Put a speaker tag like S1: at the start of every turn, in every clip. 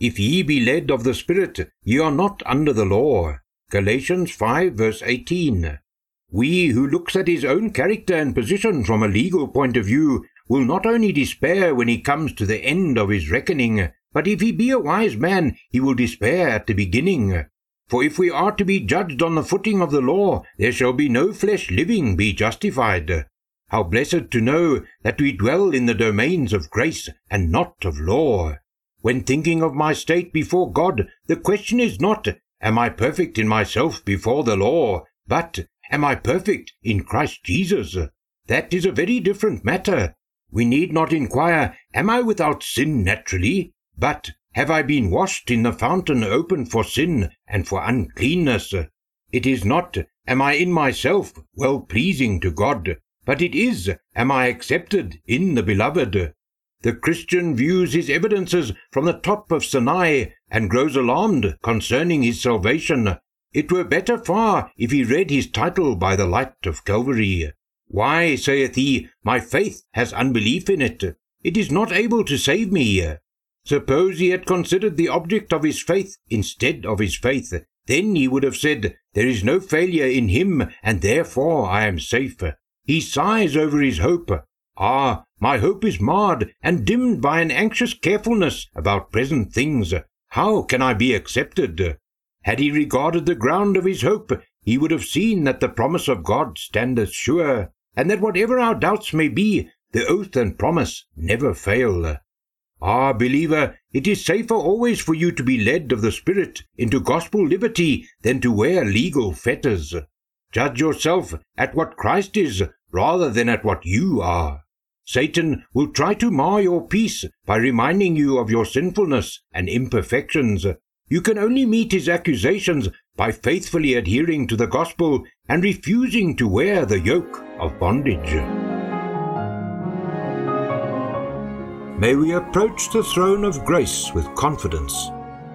S1: If ye be led of the Spirit, ye are not under the law. Galatians 5 verse 18. We who looks at his own character and position from a legal point of view will not only despair when he comes to the end of his reckoning, but if he be a wise man, he will despair at the beginning. For if we are to be judged on the footing of the law, there shall be no flesh living be justified. How blessed to know that we dwell in the domains of grace and not of law. When thinking of my state before God, the question is not, Am I perfect in myself before the law? But, Am I perfect in Christ Jesus? That is a very different matter. We need not inquire, Am I without sin naturally? But, Have I been washed in the fountain open for sin and for uncleanness? It is not, Am I in myself well pleasing to God? But it is, Am I accepted in the beloved? The Christian views his evidences from the top of Sinai and grows alarmed concerning his salvation. It were better far if he read his title by the light of Calvary. Why, saith he, my faith has unbelief in it. It is not able to save me. Suppose he had considered the object of his faith instead of his faith, then he would have said, There is no failure in him, and therefore I am safe. He sighs over his hope. Ah, my hope is marred and dimmed by an anxious carefulness about present things. How can I be accepted? Had he regarded the ground of his hope, he would have seen that the promise of God standeth sure, and that whatever our doubts may be, the oath and promise never fail. Ah, believer, it is safer always for you to be led of the Spirit into gospel liberty than to wear legal fetters. Judge yourself at what Christ is rather than at what you are. Satan will try to mar your peace by reminding you of your sinfulness and imperfections. You can only meet his accusations by faithfully adhering to the gospel and refusing to wear the yoke of bondage. May we approach the throne of grace with confidence,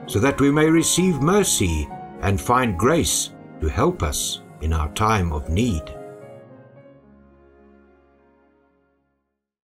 S1: so that we may receive mercy and find grace to help us in our time of need.